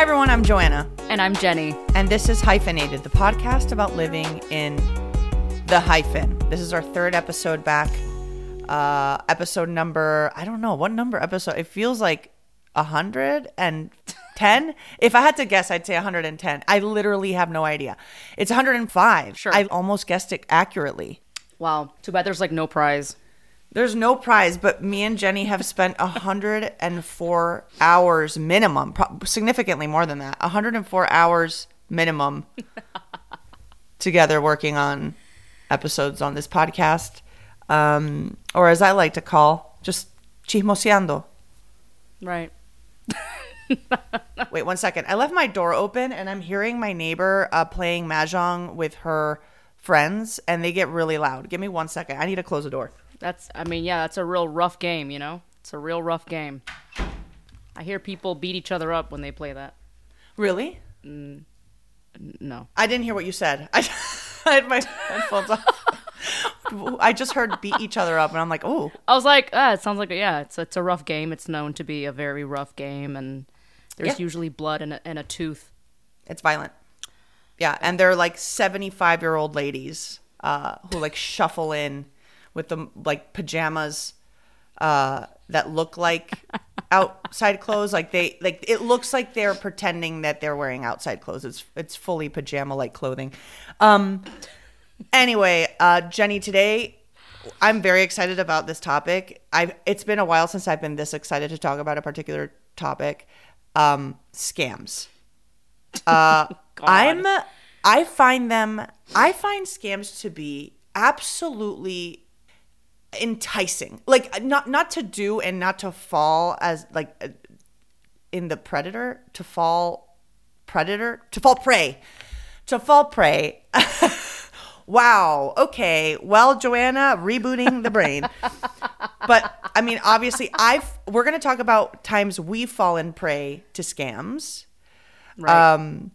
Hi, everyone. I'm Joanna, And I'm Jenny. and this is Hyphenated, the podcast about living in the hyphen. This is our third episode back. Uh, episode number, I don't know, what number episode? It feels like 110. if I had to guess, I'd say 110. I literally have no idea. It's 105. Sure. I almost guessed it accurately. Wow. Too bad there's like no prize. There's no prize, but me and Jenny have spent 104 hours minimum, significantly more than that. 104 hours minimum together working on episodes on this podcast. Um, or as I like to call, just chismoseando. Right. Wait one second. I left my door open and I'm hearing my neighbor uh, playing mahjong with her friends, and they get really loud. Give me one second. I need to close the door. That's, I mean, yeah, that's a real rough game, you know? It's a real rough game. I hear people beat each other up when they play that. Really? No. I didn't hear what you said. I, I had my headphones off. I just heard beat each other up, and I'm like, oh, I was like, ah, it sounds like, a, yeah, it's, it's a rough game. It's known to be a very rough game, and there's Yeah. usually blood and a, and a tooth. it's violent. Yeah, and they're like 75 year old ladies uh, who like shuffle in with the like pajamas uh, that look like outside clothes. Like they like it looks like they're pretending that they're wearing outside clothes. It's it's fully pajama like clothing. Um. Anyway, uh, Jenny, today I'm very excited about this topic. I've it's been a while since I've been this excited to talk about a particular topic. Um, scams. Uh, I'm I find them I find scams to be absolutely enticing. Like not not to do and not to fall as like uh, in the predator to fall predator to fall prey to fall prey. wow. Okay. Well, Joanna, rebooting the brain. but I mean, obviously, I've we're going to talk about times we've fallen prey to scams. Right. Um,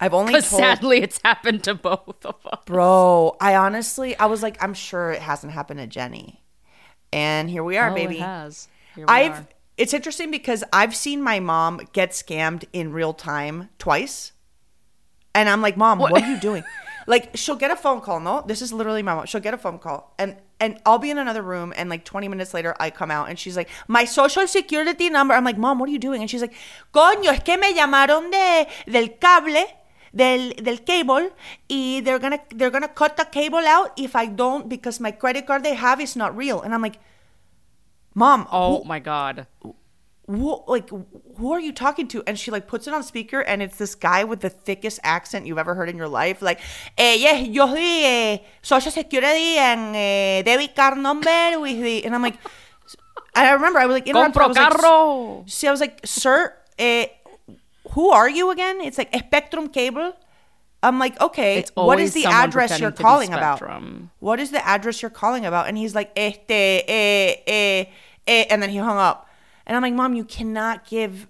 I've only Because told sadly, it's happened to both of us. bro. I honestly, I was like, I'm sure it hasn't happened to Jenny, and here we are, Oh, baby. It has. I've. are. It's interesting because I've seen my mom get scammed in real time twice, and I'm like, Mom, what, are you doing? like, she'll get a phone call. No, this is literally my mom. She'll get a phone call, and and I'll be in another room, and like 20 minutes later, I come out, and she's like, My social security number. I'm like, Mom, what are you doing? And she's like, Coño, es que me llamaron de del cable. Del, del cable y they're gonna they're gonna cut the cable out if I don't because my credit card they have is not real and I'm like mom Oh my God. who, like who are you talking to and she like puts it on speaker and it's this guy with the thickest accent you've ever heard in your life like eh, yes yo soy eh, social security and eh, debit card number with the and i'm like and i remember i was like. I was like, carro. see i was like sir eh, who are you again it's like spectrum cable i'm like okay what is the address you're pretending to be calling about what is the address you're calling about? And he's like, este, eh, eh, eh, and then he hung up. And I'm like, Mom, you cannot give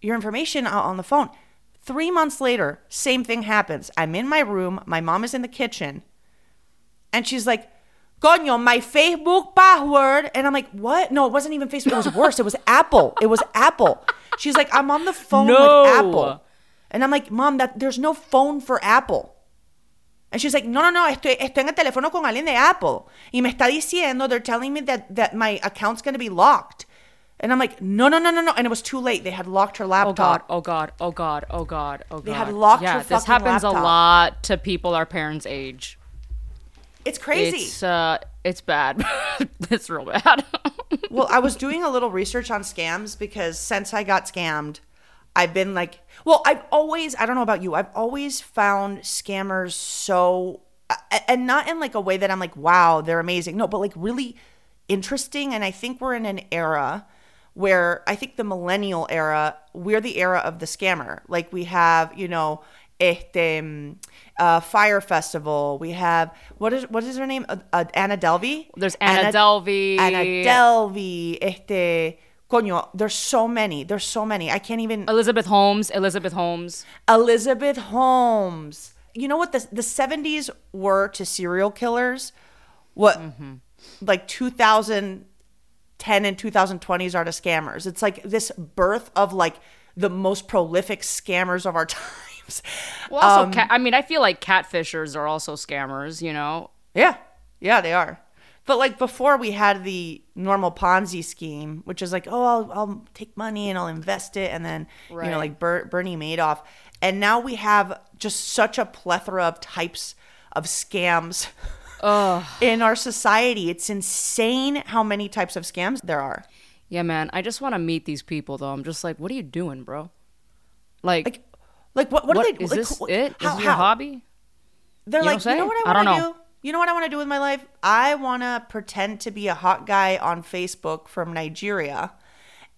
your information out on the phone. Three months later, same thing happens. I'm in my room. My mom is in the kitchen. And she's like, Coño, my Facebook password. And I'm like, what? No, it wasn't even Facebook. It was worse. It was Apple. It was Apple. She's like, I'm on the phone No. with Apple. And I'm like, Mom, that there's no phone for Apple. And she's like, no, no, no, estoy, estoy en el teléfono con alguien de Apple. Y me está diciendo, they're telling me that, that my account's going to be locked. And I'm like, no, no, no, no, no. And it was too late. They had locked her oh laptop. Oh god! Oh god! Oh god! Oh god! Oh god! They had locked yeah, her this happens laptop. a lot to people our parents' age. It's crazy. It's uh, it's bad. it's real bad. well, I was doing a little research on scams because since I got scammed, I've been like, well, I've always, I don't know about you, I've always found scammers so, and not in like a way that I'm like, wow, they're amazing. No, but like really interesting. And I think we're in an era where I think the millennial era, we're the era of the scammer. Like we have, you know, este, uh, Fyre Festival. We have, what is, what is her name? Uh, uh, Anna Delvey? There's Anna Delvey. Anna Delvey, este, coño, there's so many. There's so many. I can't even. Elizabeth Holmes. Elizabeth Holmes. Elizabeth Holmes. You know what the the 70s were to serial killers? What like 2010 and 2020s are to scammers. It's like this birth of like the most prolific scammers of our times. Well, also, Um, cat, I mean, I feel like catfishers are also scammers. You know, Yeah. Yeah, they are. But like before we had the normal Ponzi scheme, which is like, oh, I'll, I'll take money and I'll invest it. And then, you know, like Ber- Bernie Madoff. And now we have just such a plethora of types of scams in our society. It's insane how many types of scams there are. yeah, man. I just want to meet these people, though. I'm just like, what are you doing, bro? Like, Like, like what, what, what are they is like, this? wh- it? Is how- this your how? hobby? They're You like, what you know what I I want to do? You know what I want to do with my life? I want to pretend to be a hot guy on Facebook from Nigeria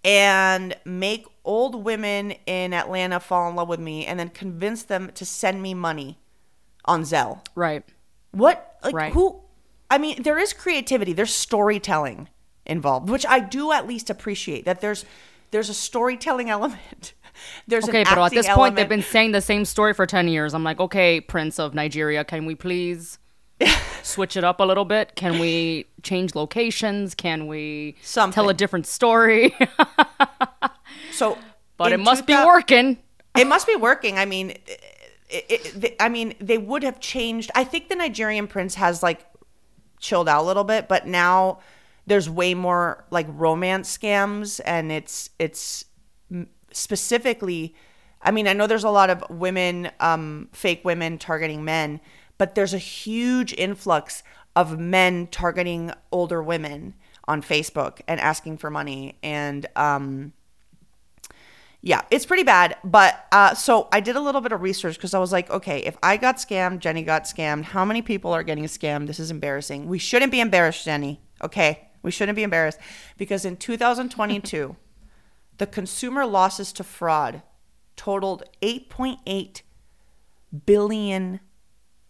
and make old women in Atlanta fall in love with me and then convince them to send me money on Zelle. Right. What? Like, Right. who? I mean, there is creativity, there's storytelling involved, which I do at least appreciate that there's there's a storytelling element. There's Okay, but at this point, they've been saying the same story for 10 years. I'm like, okay, Prince of Nigeria, can we please switch it up a little bit? Can we change locations? Can we tell a different story? so but it must be 2000 working. it must be working. I mean, it, it, th- I mean, they would have changed. I think the Nigerian prince has like chilled out a little bit, but now there's way more like romance scams, and it's it's specifically. I mean, I know there's a lot of women, um, fake women targeting men, but there's a huge influx of men targeting older women on Facebook and asking for money and um yeah, it's pretty bad. But uh, so I did a little bit of research because I was like, okay, if I got scammed, Jenny got scammed, how many people are getting scammed? This is embarrassing. We shouldn't be embarrassed, Jenny. Okay. We shouldn't be embarrassed because in 2022, the consumer losses to fraud totaled 8.8 billion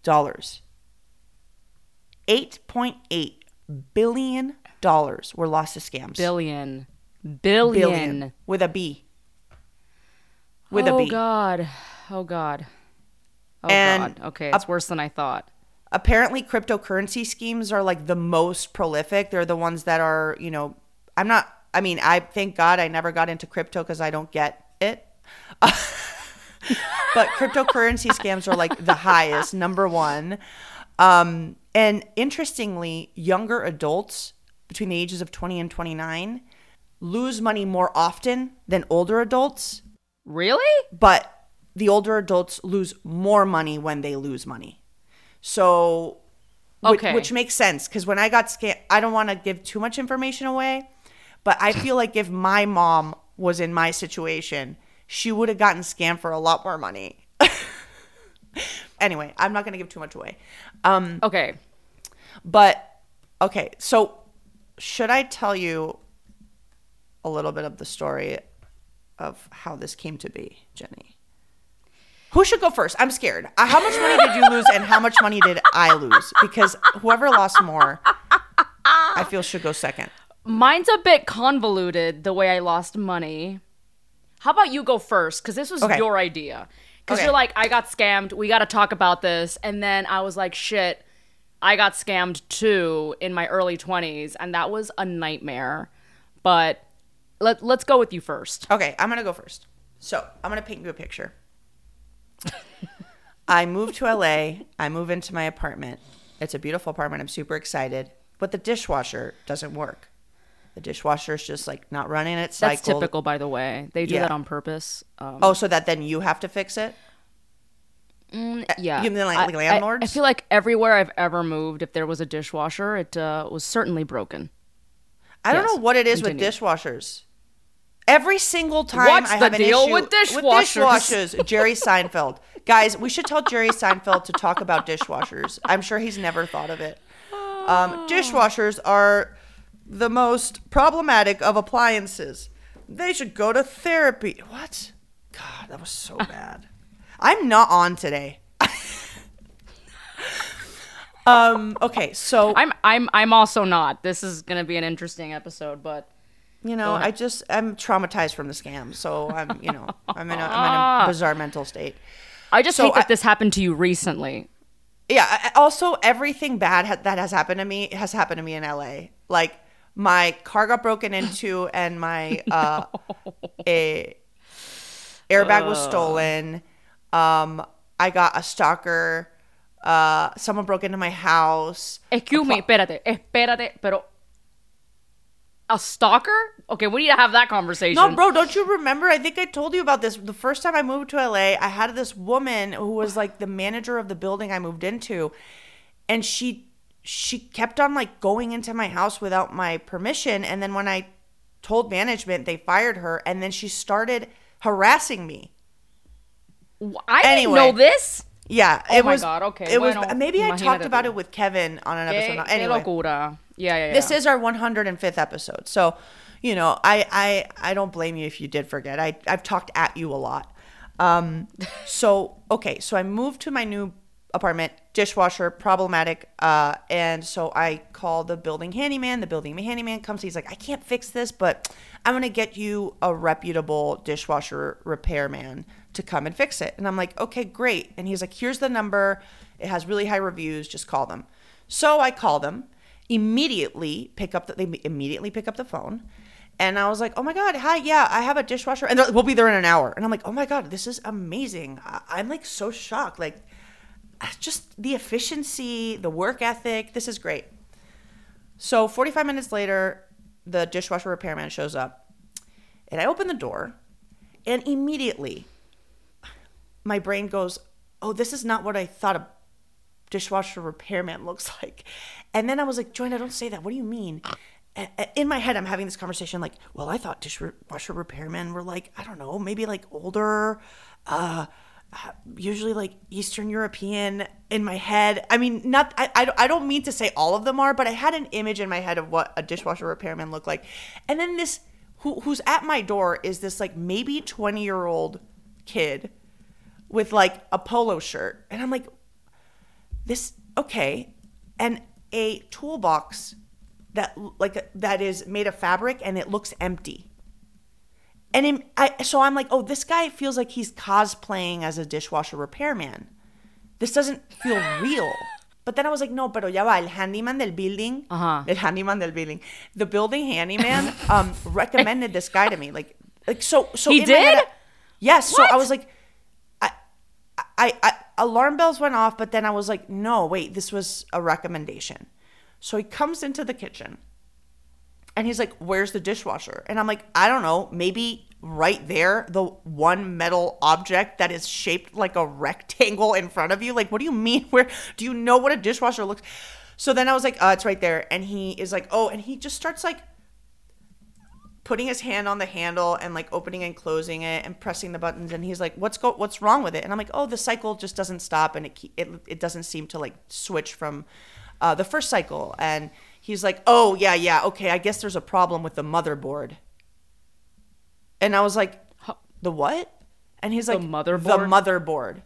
dollars. 8.8 billion dollars were lost to scams. Billion. Billion. billion with a B. With oh, a B. God. Oh, God. Oh, And God. Okay, a- it's worse than I thought. apparently cryptocurrency schemes are like the most prolific. They're the ones that are, you know, I'm not I mean, I thank God I never got into crypto cuz I don't get it. but cryptocurrency scams are like the highest, number 1. Um and interestingly, younger adults between the ages of 20 and 29 lose money more often than older adults, Really? but the older adults lose more money when they lose money. So, which, Okay. which makes sense because when I got scammed, I don't want to give too much information away, but I feel like if my mom was in my situation, she would have gotten scammed for a lot more money. anyway, I'm not going to give too much away. Um, Okay. but okay, so should I tell you a little bit of the story of how this came to be, Jenny? Who should go first? I'm scared. Uh, How much money did you lose and how much money did I lose? Because whoever lost more, I feel should go second. Mine's a bit convoluted the way I lost money. How about you go first? Because this was Okay. your idea. Because Okay. you're like, I got scammed. We got to talk about this. And then I was like, shit, I got scammed too in my early 20s. And that was a nightmare. But let, let's go with you first. Okay, I'm gonna go first. So I'm gonna paint you a picture. I move to LA. I move into my apartment. It's a beautiful apartment. I'm super excited, but the dishwasher doesn't work. The dishwasher is just like not running its That's typical, by the way. They do Yeah. that on purpose. Um, Oh, so that then you have to fix it? yeah. you mean like- I- like I- landlords? I, feel like everywhere I've ever moved, if there was a dishwasher, it uh, was certainly broken. I don't know what it is continue. with dishwashers. Every single time What's I the have an deal issue with dishwashers? dishwashers, Jerry Seinfeld. Guys, we should tell Jerry Seinfeld to talk about dishwashers. I'm sure he's never thought of it. Um, dishwashers are the most problematic of appliances. They should go to therapy. What? God, that was so bad. I'm not on today. um. Okay, so I'm I'm I'm also not. This is gonna be an interesting episode, but You know. I just I'm traumatized from the scam, so I'm you know I'm in a, I'm in a bizarre mental state. I just So hate that I- this happened to you recently. Yeah. Also, everything bad ha- that has happened to me has happened to me in LA. Like my car got broken into, and my uh, a Airbag was stolen. Um, I got a stalker. Uh, someone broke into my house. Excuse me, espérate, espérate, pero a stalker? Okay, we need to have that conversation. No, bro, don't you remember? I think I told you about this. The first time I moved to LA, I had this woman who was like the manager of the building I moved into, and she she kept on like going into my house without my permission, and then when I told management, they fired her, and then she started harassing me. I Anyway. didn't know this. Yeah, Oh it my was. God, okay, It was. Maybe I talked about it with Kevin on an episode. qué Anyway. Yeah, yeah, yeah. this is our 105th episode, so you know, I I I don't blame you if you did forget. I I've talked at you a lot. Um, so okay, so I moved to my new apartment, dishwasher problematic, uh, and so I call the building handyman. The building handyman comes. He's like, I can't fix this, but I'm gonna get you a reputable dishwasher repairman to come and fix it. And I'm like, okay, great. And he's like, here's the number. It has really high reviews. Just call them. So I call them. Immediately pick up the, they immediately pick up the phone. And I was like, oh my God, hi, yeah, I have a dishwasher. And we'll be there in an hour. And I'm like, oh my God, this is amazing. I- I'm like so shocked. Like, just the efficiency, the work ethic. This is great. So 45 minutes later, the dishwasher repairman shows up. And I open the door, and immediately my brain goes, oh, this is not what I thought a dishwasher repairman looks like. And then I was like, Joanna, don't say that. What do you mean? In my head, I'm having this conversation like, well, I thought dishwasher repairmen were like, I don't know, maybe like older, uh, usually like Eastern European in my head. I mean, not, I, I, don't- I don't mean to say all of them are, but I had an image in my head of what a dishwasher repairman looked like. And then this, who, who's at my door is this like maybe 20 year old kid with like a polo shirt. And I'm like, this okay and a toolbox that like that is made of fabric and it looks empty and in, I, so i'm like oh this guy feels like he's cosplaying as a dishwasher repairman this doesn't feel real but then i was like no pero ya va el handyman del building Ajá. el handyman del building the building handyman um recommended this guy to me like like so so He head, did? I- yes so i was like I, I, I alarm bells went off, but then I was like, no, wait, this was a recommendation. So he comes into the kitchen and he's like, Where's the dishwasher? And I'm like, I don't know, maybe right there, the one metal object that is shaped like a rectangle in front of you. Like, what do you mean? Where do you know what a dishwasher looks? So then I was like, uh, it's right there. And he is like, oh, and he just starts like putting his hand on the handle and like opening and closing it and pressing the buttons and he's like what's go what's wrong with it and i'm like oh the cycle just doesn't stop and it it, it doesn't seem to like switch from uh, the first cycle and he's like oh yeah yeah okay i guess there's a problem with the motherboard and i was like the what and he's like motherboard? the motherboard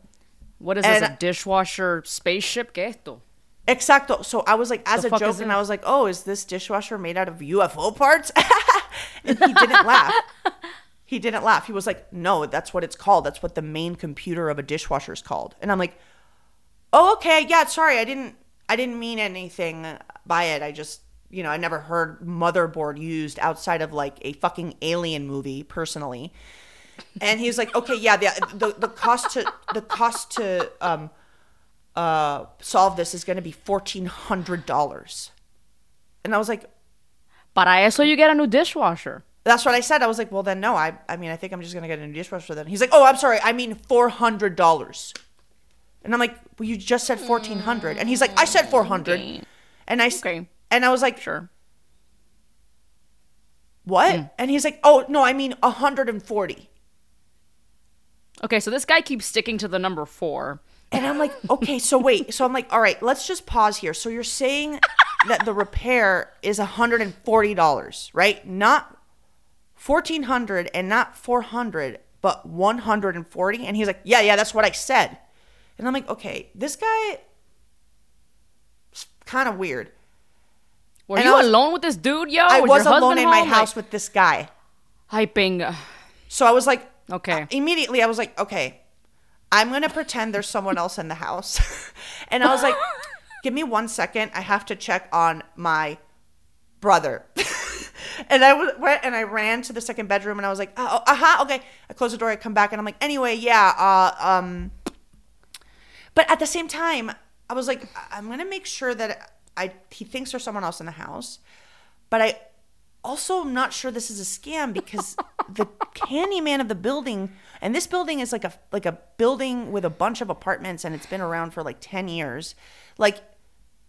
What is this? A dishwasher spaceship? ¿Qué esto? Exacto. So I was like, as The a joke, and? I was like, oh, is this dishwasher made out of UFO parts? and he didn't laugh. He didn't laugh. He was like, no, that's what it's called. That's what the main computer of a dishwasher is called. And I'm like, oh, okay, yeah, sorry, I didn't, I didn't mean anything by it. I just, you know, I never heard motherboard used outside of like a fucking alien movie, personally. And he was like, okay, yeah, the the, the cost to the cost to um uh, solve this is going to be fourteen hundred dollars. And I was like, but I eso you get a new dishwasher. that's what I said. I was like, well, then no. I, I mean, I think I'm just going to get a new dishwasher then. He's like, oh, I'm sorry. I mean, four hundred dollars. And I'm like, well, you just said fourteen hundred. And he's like, I said mm, four hundred. And I, Okay. and I was like, Sure. what? Mm. And he's like, oh no, I mean hundred and forty. Okay, so this guy keeps sticking to the number four. And I'm like, okay, so wait. So I'm like, all right, let's just pause here. So you're saying that the repair is $140, right? Not 1400 and not 400, but 140. And he's like, yeah, yeah, that's what I said. And I'm like, okay, this guy is kind of weird. Were And you was- alone with this dude, yo? I Was was alone in my home? house with this guy. Hyping. So I was like, Okay. Immediately, I was like, okay, I'm gonna pretend there's someone else in the house, and I was like, give me one second. I have to check on my brother, and I went and I ran to the second bedroom and I was like, oh, uh huh, okay. I close the door, I come back and I'm like, anyway, yeah, uh, um. But at the same time, I was like, I'm gonna make sure that I he thinks there's someone else in the house, but I also am not sure this is a scam because the handyman of the building and this building is like a like a building with a bunch of apartments and it's been around for like 10 years. Like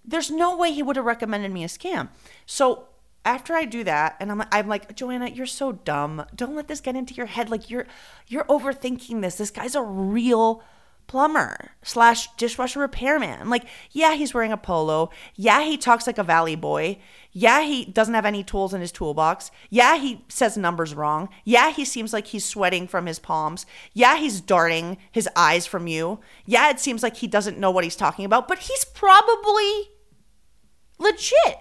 there's no way he would have recommended me a scam. So after i do that and i'm like, I'm like joanna you're so dumb. Don't let this get into your head. Like you're you're overthinking this. This guy's a real plumber slash dishwasher repairman. Like, yeah, he's wearing a polo. Yeah, he talks like a valley boy. Yeah, he doesn't have any tools in his toolbox. Yeah, he says numbers wrong. Yeah, he seems like he's sweating from his palms. Yeah, he's darting his eyes from you. Yeah, it seems like he doesn't know what he's talking about, but he's probably legit.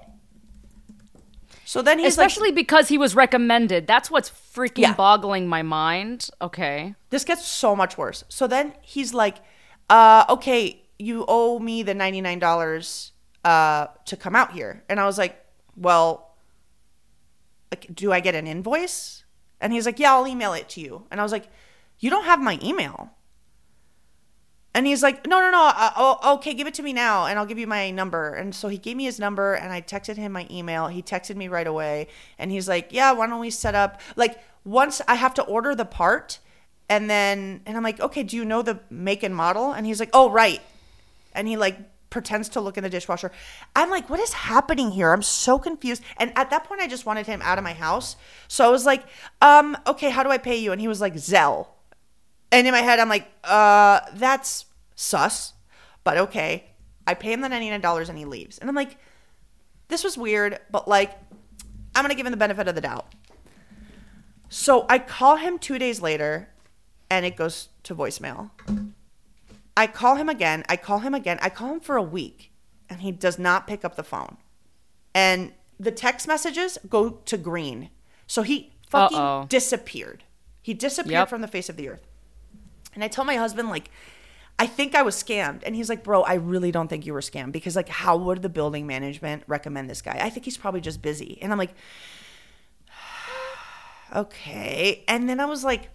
So then he's like, Especially because he was recommended. That's what's freaking Yeah. boggling my mind. Okay. this gets so much worse. So then he's like, uh, okay, you owe me the $99 uh, to come out here. And I was like, well, like, do I get an invoice? And he's like, yeah, I'll email it to you. And I was like, you don't have my email. And he's like, no, no, no. Uh, oh, okay, give it to me now, and I'll give you my number. And so he gave me his number, and I texted him my email. He texted me right away, and he's like, yeah, why don't we set up like once I have to order the part, and then and I'm like, okay, do you know the make and model? And he's like, oh, right. And he like pretends to look in the dishwasher. I'm like, what is happening here? I'm so confused. And at that point, I just wanted him out of my house. So I was like, um, okay, how do I pay you? And he was like, Zelle. And in my head, I'm like, uh, that's sus, but okay. I pay him the $99 and he leaves. And I'm like, this was weird, but like, I'm going to give him the benefit of the doubt. So I call him two days later and it goes to voicemail. I call him again. I call him again. I call him for a week and he does not pick up the phone. And the text messages go to green. So he fucking Uh-oh. disappeared. He disappeared Yep. from the face of the earth. And I told my husband, like, I think I was scammed. And he's like, bro, I really don't think you were scammed because, like, how would the building management recommend this guy? I think he's probably just busy. And I'm like, okay. And then I was like,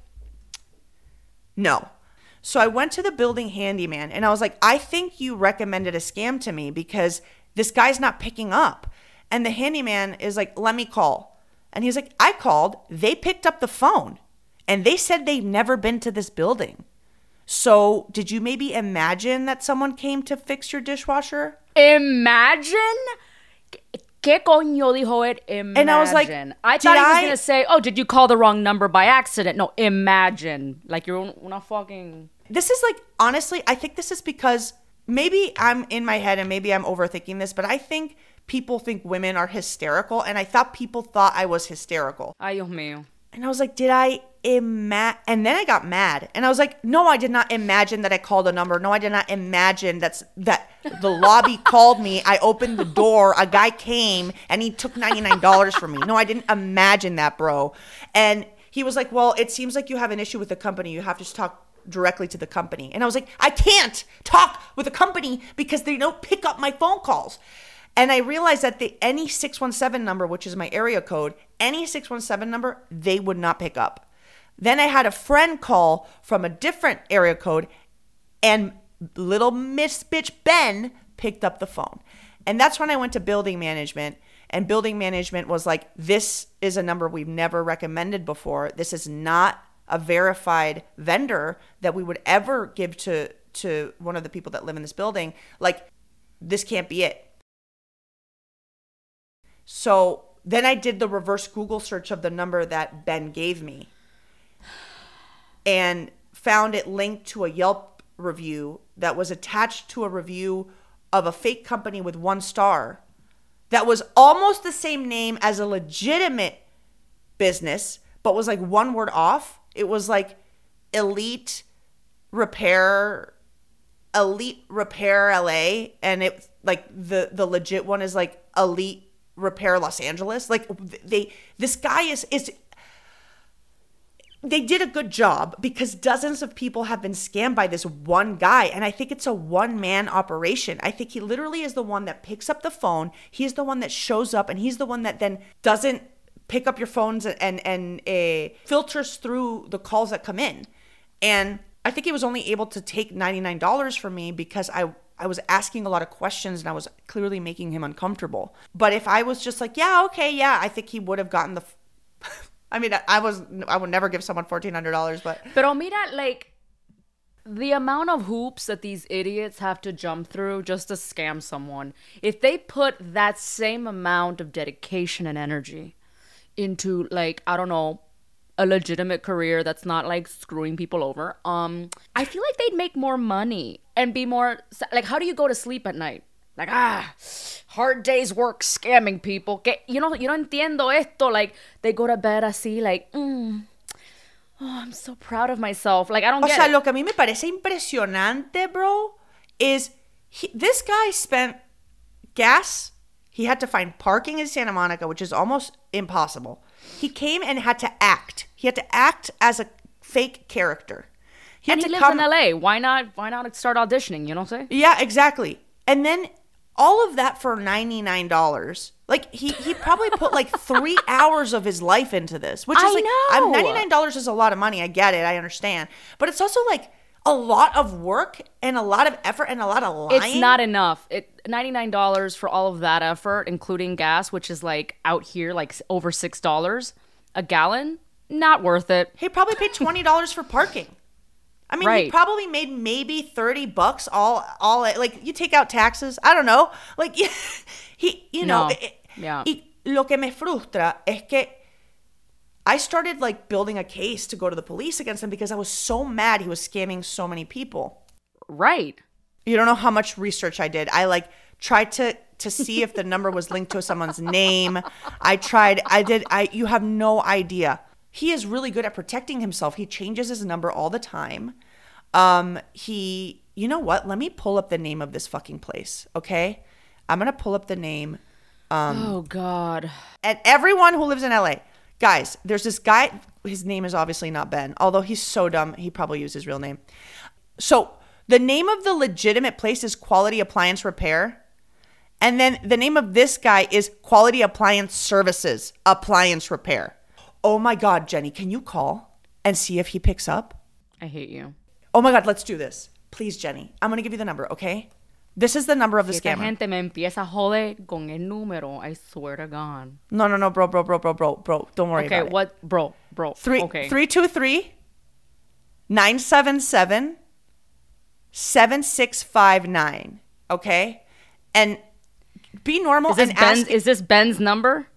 no. So I went to the building handyman and I was like, I think you recommended a scam to me because this guy's not picking up. And the handyman is like, let me call. And he's like, I called. They picked up the phone and they said they've never been to this building. So did you maybe imagine that someone came to fix your dishwasher? Imagine. ¿Qué coño dijo it? Imagine. I was like, I thought he was I- gonna say, "Oh, did you call the wrong number by accident?" No, imagine. Like you're not fucking. This is like honestly, I think this is because maybe I'm in my head and maybe I'm overthinking this, but I think people think women are hysterical and I thought people thought I was hysterical. Ay, Dios mío. And I was like, did I imagine? And then I got mad, and I was like, no, I did not imagine that I called a number. No, I did not imagine that's that the lobby called me. I opened the door, a guy came, and he took ninety nine dollars from me. No, I didn't imagine that, bro. And he was like, well, it seems like you have an issue with the company. You have to talk directly to the company. And I was like, I can't talk with the company because they don't pick up my phone calls. And I realized that the any 617 number, which is my area code, any 617 number, they would not pick up. Then I had a friend call from a different area code, and little Miss Bitch Ben picked up the phone. And that's when I went to building management. And building management was like, this is a number we've never recommended before. This is not a verified vendor that we would ever give to to one of the people that live in this building. Like, this can't be it. So then I did the reverse Google search of the number that Ben gave me and found it linked to a Yelp review that was attached to a review of a fake company with one star that was almost the same name as a legitimate business, but was like one word off. It was like Elite Repair Elite Repair LA and it like the the legit one is like Elite Repair Los Angeles. Like they this guy is is they did a good job because dozens of people have been scammed by this one guy and i think it's a one man operation i think he literally is the one that picks up the phone he's the one that shows up and he's the one that then doesn't pick up your phones and and uh, filters through the calls that come in. And I think he was only able to take ninety nine dollars from me because I I was asking a lot of questions and I was clearly making him uncomfortable. But if I was just like, yeah, okay, yeah, I think he would have gotten the. F- I mean, I, was I would never give someone fourteen hundred dollars, but Pero mira, like the amount of hoops that these idiots have to jump through just to scam someone. If they put that same amount of dedication and energy into like I don't know a legitimate career that's not like screwing people over, um I feel like they'd make more money and be more like how do you go to sleep at night? Like ah, hard days work scamming people. Que you know you no entiendo esto. Like they go to bed así like mm, oh I'm so proud of myself. Like I don't O get sea, it. lo que a mí me parece impresionante, bro, is he, this guy spent gas. He had to find parking in Santa Monica, which is almost impossible. He came and had to act. He had to act as a fake character. He had and he to lives come. in LA. Why not? Why not start auditioning? You know what I'm saying? Yeah, exactly. And then all of that for ninety nine dollars. Like he he probably put like three hours of his life into this, which is I like know. ninety nine dollars is a lot of money. I get it, I understand, but it's also like a lot of work and a lot of effort and a lot of lying. It's not enough. It ninety nine dollars for all of that effort, including gas, which is like out here like over six dollars a gallon. Not worth it. He probably paid twenty dollars for parking. I mean, he probably made maybe thirty bucks all all like you take out taxes. I don't know. Like he, you know, No. Yeah. Y lo que me frustra es que I started like building a case to go to the police against him because I was so mad he was scamming so many people. Right. You don't know how much research I did. I like tried to to see if the number was linked to someone's name. I tried I did I you have no idea. He is really good at protecting himself. He changes his number all the time. Um he you know what? Let me pull up the name of this fucking place, okay? I'm to pull up the name oh God. and everyone who lives in LA, guys, there's this guy. His name is obviously not Ben, although he's so dumb, he probably used his real name. So the name of the legitimate place is Quality Appliance Repair. And then the name of this guy is Quality Appliance Services Appliance Repair. Oh my God, Jenny, can you call and see if he picks up? I hate you. Oh my God, let's do this. Please, Jenny. I'm going to give you the number, okay? This is the number of the scammer. gente me empieza a joder con el número. I swear to God. No, no, no, bro, bro, bro, bro, bro, bro. Don't worry Okay, about it. Okay, what, bro, bro? Three Okay. three two three nine seven seven seven six five nine. Okay, and be normal Is this and Ben's? ask. Is this Ben's number?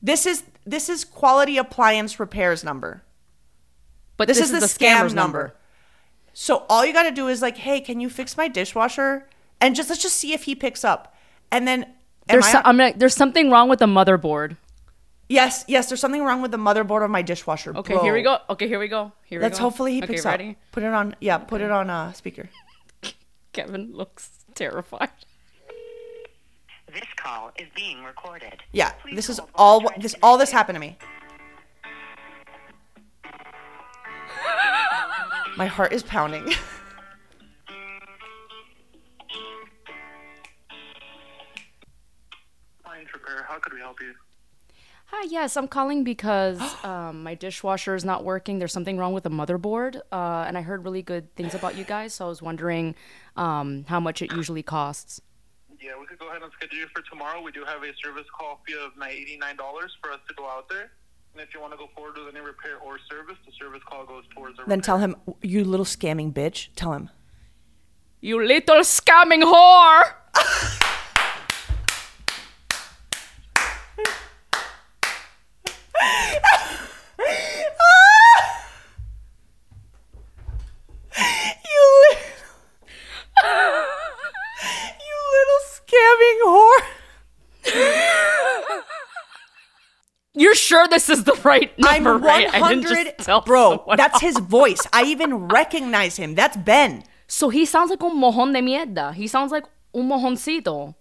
this is this is quality appliance repairs number. But This, is, the, scam scammer's number. So all you got to do is like, hey, can you fix my dishwasher? And just let's just see if he picks up. And then There's, so, there's something wrong with the motherboard. yes, yes, there's something wrong with the motherboard of my dishwasher. Okay, bro. here we go. Okay, here we go. Here we Let's go. hopefully he okay, picks ready? up. Put it on. Yeah, put it on uh, speaker. Kevin looks terrified. This call is being recorded. Yeah, Please this is hold while I all. try to This all this happened to me. My heart is pounding. Appliance repair. How could we help you? Hi, yes, I'm calling because um, my dishwasher is not working. There's something wrong with the motherboard, uh, and I heard really good things about you guys. So I was wondering um, how much it usually costs. Yeah, we could go ahead and schedule you for tomorrow. We do have a service call fee of $89 for us to go out there. And if you want to go forward with any repair or service, the service call goes towards the then repair. tell him, you little scamming bitch. Tell him. You little scamming whore! You, li- you little scamming whore. You're sure this is the right I'm number, right? I didn't 100, just tell bro. That's his voice. I even recognize him. That's Ben. So he sounds like un mojón de mierda. He sounds like un mojoncito.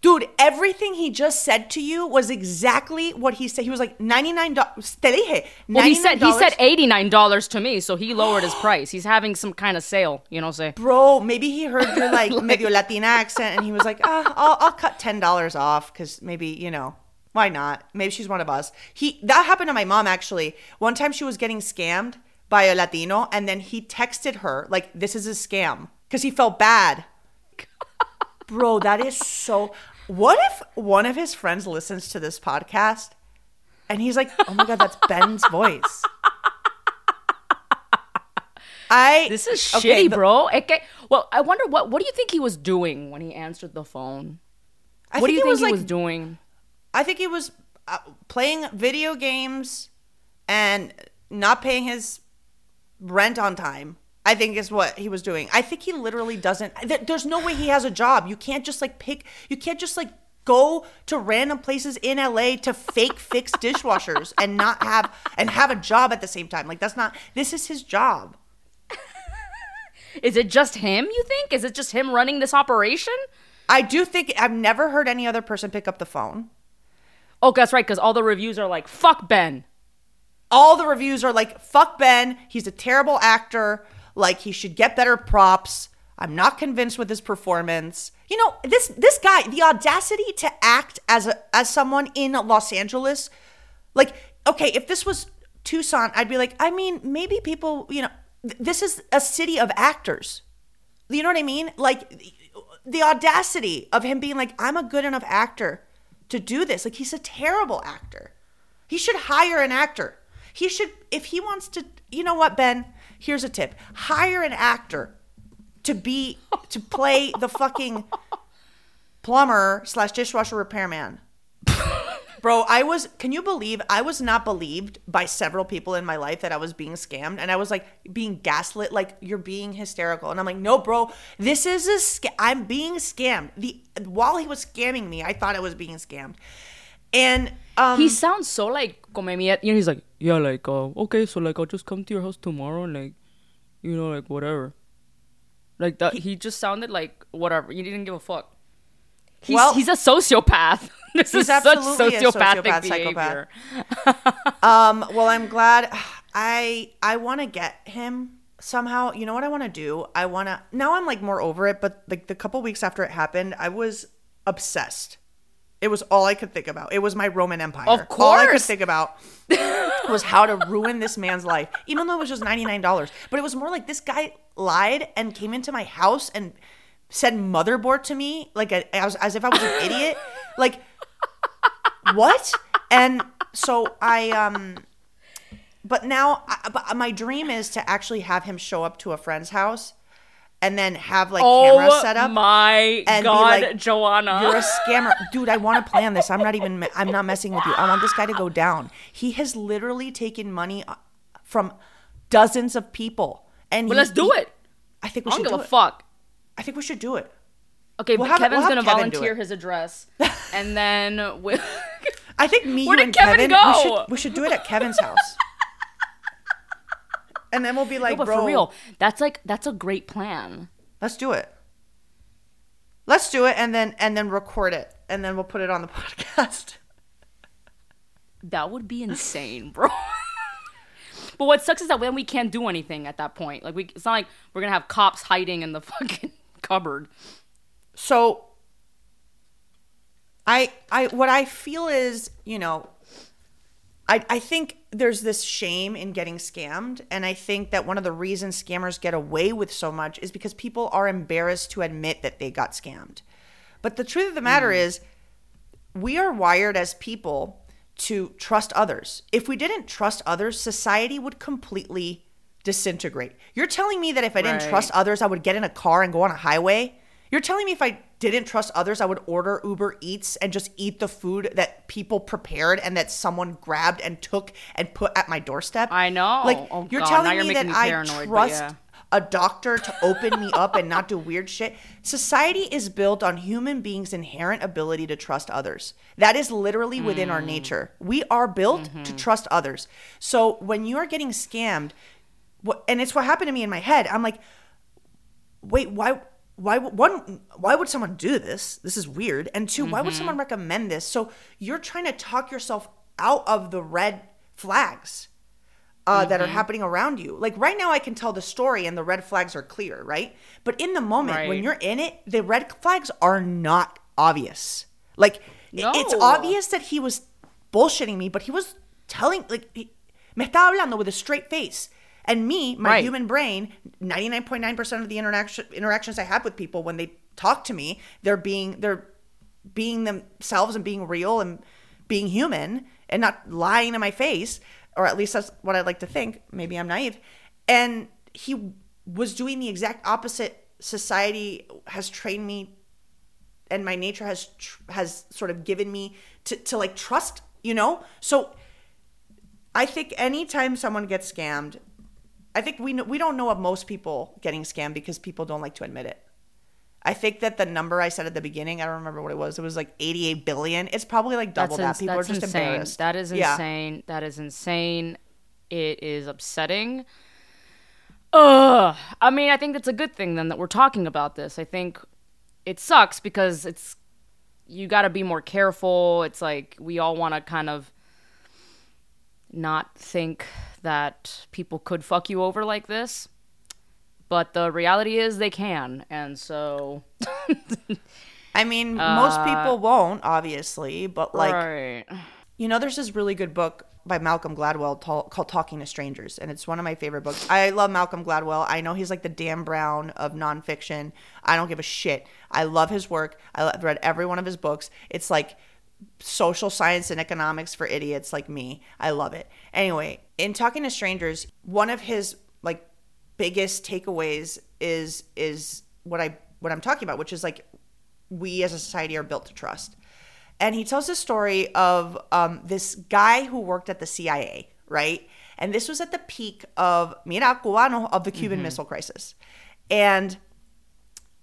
Dude, everything he just said to you was exactly what he said. He was like $99. Te dije, Well, he said he said eighty nine dollars to me, so he lowered his price. He's having some kind of sale, you know. Say Bro, maybe he heard your like, medio Latina accent and he was like, ah, I'll, I'll cut $10 off because maybe, you know, Why not? Maybe she's one of us. He that happened to my mom actually. One time she was getting scammed by a Latino, and then he texted her like, "This is a scam," because he felt bad. Bro, that is so. What if one of his friends listens to this podcast, and he's like, "Oh my god, that's Ben's voice." I This is okay, shitty, the- bro. Okay. Well, I wonder what what do you think he was doing when he answered the phone? I what do you it think he like was doing? I think he was uh, playing video games and not paying his rent on time. I think is what he was doing. I think he literally doesn't. There's no way he has a job. You can't just like pick. You can't just like go to random places in LA to fake fix dishwashers and not have and have a job at the same time. Like that's not. This is his job. Is it just him, you think? Is it just him running this operation? I do think I've never heard any other person pick up the phone. Oh, that's right, because all the reviews are like, fuck Ben. all the reviews are like fuck ben he's a terrible actor like he should get better props i'm not convinced with his performance. You know this this guy the audacity to act as a as someone in los angeles like okay if this was tucson i'd be like i mean maybe people you know th- this is a city of actors. You know what i mean? Like the audacity of him being like i'm a good enough actor to do this like he's a terrible actor he should hire an actor. He should, if he wants to, you know what, Ben? Here's a tip hire an actor to be, to play the fucking plumber slash dishwasher repairman. Bro, I was, can you believe I was not believed by several people in my life that I was being scammed? And I was like being gaslit, like, you're being hysterical. And I'm like, no, bro, this is a scam. I'm being scammed. The, while he was scamming me, I thought I was being scammed. And, um, He sounds so like comedian. You know, he's like, yeah, like, uh, okay, so like, I'll just come to your house tomorrow and like, you know, like whatever. Like that. He, just sounded like whatever. You didn't give a fuck. He's, Well- he's a sociopath. this He's is such absolutely a sociopathic sociopath, behavior. Um, well, I'm glad. I I want to get him somehow. You know what I want to do? I want to. Now I'm like more over it, but like the couple weeks after it happened, I was obsessed. It was all I could think about. It was my Roman Empire. Of course. all I could think about was how to ruin this man's life, even though it was just ninety nine dollars. But it was more like this guy lied and came into my house and said motherboard to me, like a, as, as if I was an idiot. Like what? And so I um but now I, but my dream is to actually have him show up to a friend's house and then have like cameras Oh set up my and god, like, Joanna! you're a scammer dude i want to plan this i'm not even i'm not messing with you i want this guy to go down he has literally taken money uh, from dozens of people and well, he- let's do he- it. i think we I should don't do a it fuck. I think we should do it Okay, We'll but Kevin's we'll gonna Kevin volunteer his address, and then we i think me Where you and Kevin kevin, we go? should we should do it at kevin's house and then we'll be like no, bro for real, that's like that's a great plan. let's do it let's do it and then and then record it and then we'll put it on the podcast That would be insane, bro. but what sucks is that then we can't do anything at that point. Like we, it's not like we're gonna have cops hiding in the fucking cupboard. so i i what i feel is you know I, I think there's this shame in getting scammed. And I think that one of the reasons scammers get away with so much is because people are embarrassed to admit that they got scammed. But the truth of the matter mm. is, we are wired as people to trust others. If we didn't trust others, society would completely disintegrate. You're telling me that if I didn't Right. trust others, I would get in a car and go on a highway? You're telling me if I didn't trust others, I would order Uber Eats and just eat the food that people prepared and that someone grabbed and took and put at my doorstep? I know. Like Oh, you're God, telling you're me that me I paranoid, but trust yeah. a doctor to open me up and not do weird shit. Society is built on human beings' inherent ability to trust others. That is literally within Mm. our nature. We are built Mm-hmm. to trust others. So when you are getting scammed, what, and it's what happened to me in my head. I'm like, wait, why? Why would one? Why would someone do this? This is weird. And 2 why would Mm-hmm. someone recommend this? So you're trying to talk yourself out of the red flags uh, that are Mm-hmm. happening around you. Like right now, I can tell the story and the red flags are clear, right? But in the moment, when you're in it, the red flags are not obvious. Like I- It's obvious that he was bullshitting me, but he was telling like he, me estaba hablando with a straight face. And me, my Right. human brain, 99.9% of the interaction interactions I have with people when they talk to me, they're being they're being themselves and being real and being human and not lying in my face, or at least that's what I'd like to think. Maybe I'm naive. And he was doing the exact opposite. Society has trained me and my nature has tr- has sort of given me to, to like trust you know so i think anytime someone gets scammed i think we we don't know of most people getting scammed because people don't like to admit it i think that the number i said at the beginning i don't remember what it was it was like 88 billion it's probably like double that ins- people are just insane. embarrassed That is Yeah. insane. That is insane. It is upsetting. Ugh. I mean, I think it's a good thing then that we're talking about this. I think it sucks because it's you got to be more careful. It's like we all want to kind of not think that people could fuck you over like this. But the reality is they can. And so i mean most people uh, won't obviously but like right. You know, there's this really good book by Malcolm Gladwell ta- called Talking to Strangers, and it's one of my favorite books. I love Malcolm Gladwell. I know he's like the Dan Brown of nonfiction. I don't give a shit. I love his work. I've read every one of his books. It's like social science and economics for idiots like me. I love it. Anyway, in Talking to Strangers, one of his like biggest takeaways is is what I what I'm talking about, which is like we as a society are built to trust. And he tells the story of um, this guy who worked at the CIA, right? And this was at the peak of Mira Cubano of the Cuban Missile Crisis. And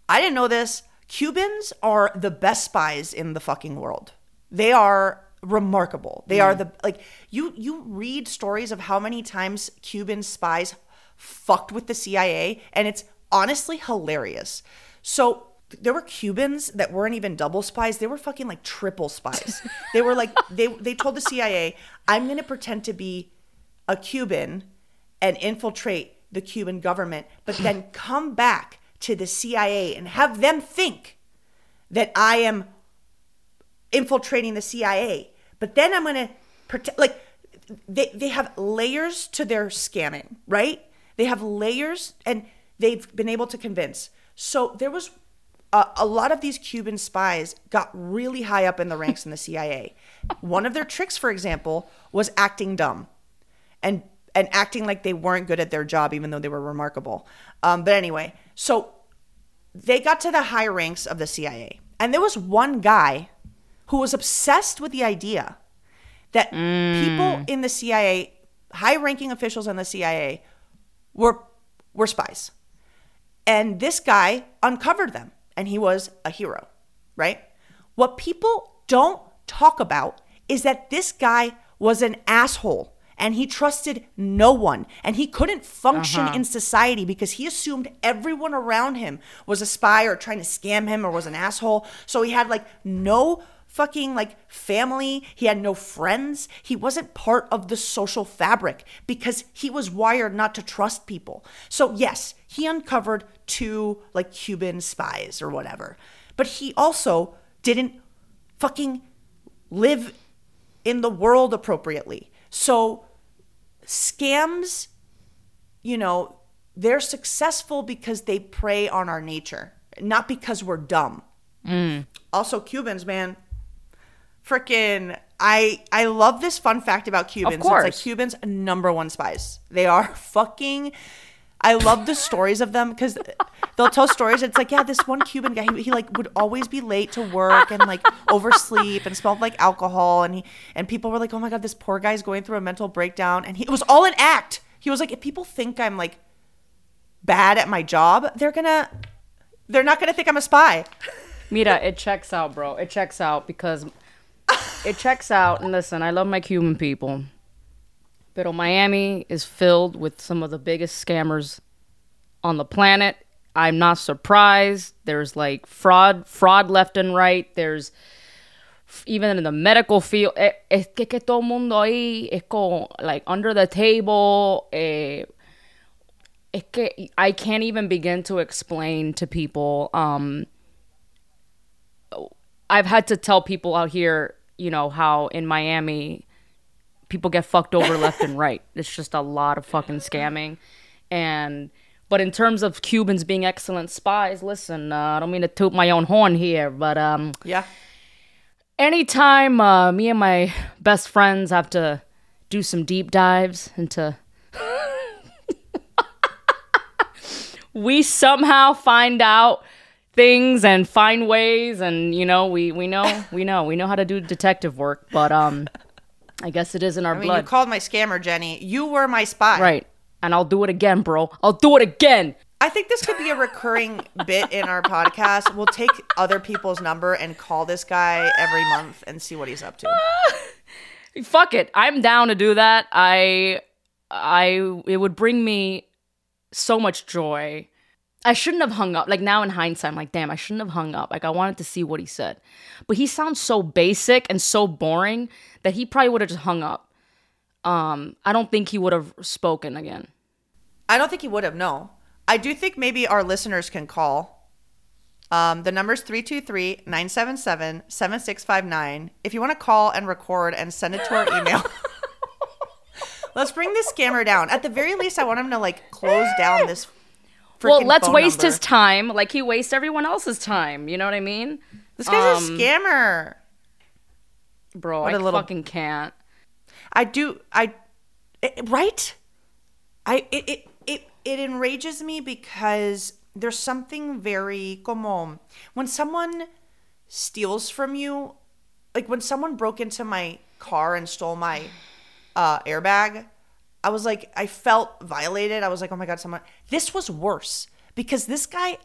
I didn't know this. Cubans are the best spies in the fucking world. They are remarkable. They are mm. the like you you read stories of how many times Cuban spies fucked with the CIA and it's honestly hilarious. So there were Cubans that weren't even double spies. They were fucking like triple spies. they were like they they told the CIA, "I'm going to pretend to be a Cuban and infiltrate the Cuban government, but then come back to the CIA and have them think that I am infiltrating the CIA. But then I'm going to pretend like they they have layers to their scamming, right? They have layers and they've been able to convince. So there was a, a lot of these Cuban spies got really high up in the ranks in the CIA. One of their tricks, for example, was acting dumb and and acting like they weren't good at their job, even though they were remarkable. Um, but anyway, so they got to the high ranks of the CIA, and there was one guy who was obsessed with the idea that people mm. in the CIA, high-ranking officials in the CIA, were were spies, and this guy uncovered them, and he was a hero, right? What people don't talk about is that this guy was an asshole and he trusted no one and he couldn't function uh-huh. in society because he assumed everyone around him was a spy or trying to scam him or was an asshole. So he had like no fucking like family, he had no friends. He wasn't part of the social fabric because he was wired not to trust people. So yes, he uncovered two like Cuban spies or whatever. But he also didn't fucking live in the world appropriately. So scams, you know, they're successful because they prey on our nature, not because we're dumb. Mm. Also, Cubans, man, freaking. I I love this fun fact about Cubans. It's like course. Cubans number one spies. They are fucking. I love the stories of them because they'll tell stories. It's like, yeah, this one Cuban guy, he, he like would always be late to work and like oversleep and smelled like alcohol. And he and people were like, oh my god, this poor guy's going through a mental breakdown. And he it was all an act. He was like, if people think I'm like bad at my job, they're gonna, they're not gonna think I'm a spy. Mira, it checks out, bro. It checks out because it checks out. And listen, I love my Cuban people. But Miami is filled with some of the biggest scammers on the planet. I'm not surprised. There's like fraud, fraud left and right. There's even in the medical field. eh, Es que, que todo mundo ahí es como like under the table. Eh, es que I can't even begin to explain to people. Um, I've had to tell people out here, you know, how in Miami people get fucked over left and right. It's just a lot of fucking scamming. And but in terms of Cubans being excellent spies, listen, uh, I don't mean to toot my own horn here, but um Yeah. anytime uh, me and my best friends have to do some deep dives into we somehow find out things and find ways and you know we we know we know we know how to do detective work but um i guess it is in our I mean, blood you called my scammer, Jenny. You were my spy. right and i'll do it again bro i'll do it again I think this could be a recurring bit in our podcast. We'll take other people's number and call this guy every month and see what he's up to. fuck it i'm down to do that i i it would bring me so much joy i shouldn't have hung up like now in hindsight i'm like damn i shouldn't have hung up like i wanted to see what he said but he sounds so basic and so boring that he probably would have just hung up um i don't think he would have spoken again I don't think he would have, no. I do think maybe our listeners can call. Um, the number's 323 977 7659. If you want to call and record and send it to our email, let's bring this scammer down. At the very least, I want him to like close down this. Well let's waste number. his time like he wastes everyone else's time you know what i mean This guy's um, a scammer. bro What i a little- fucking can't I do. I it, right. I it, it it it enrages me because there's something very como when someone steals from you, like when someone broke into my car and stole my uh, airbag. I was like, I felt violated. I was like, oh my god, someone. This was worse because this guy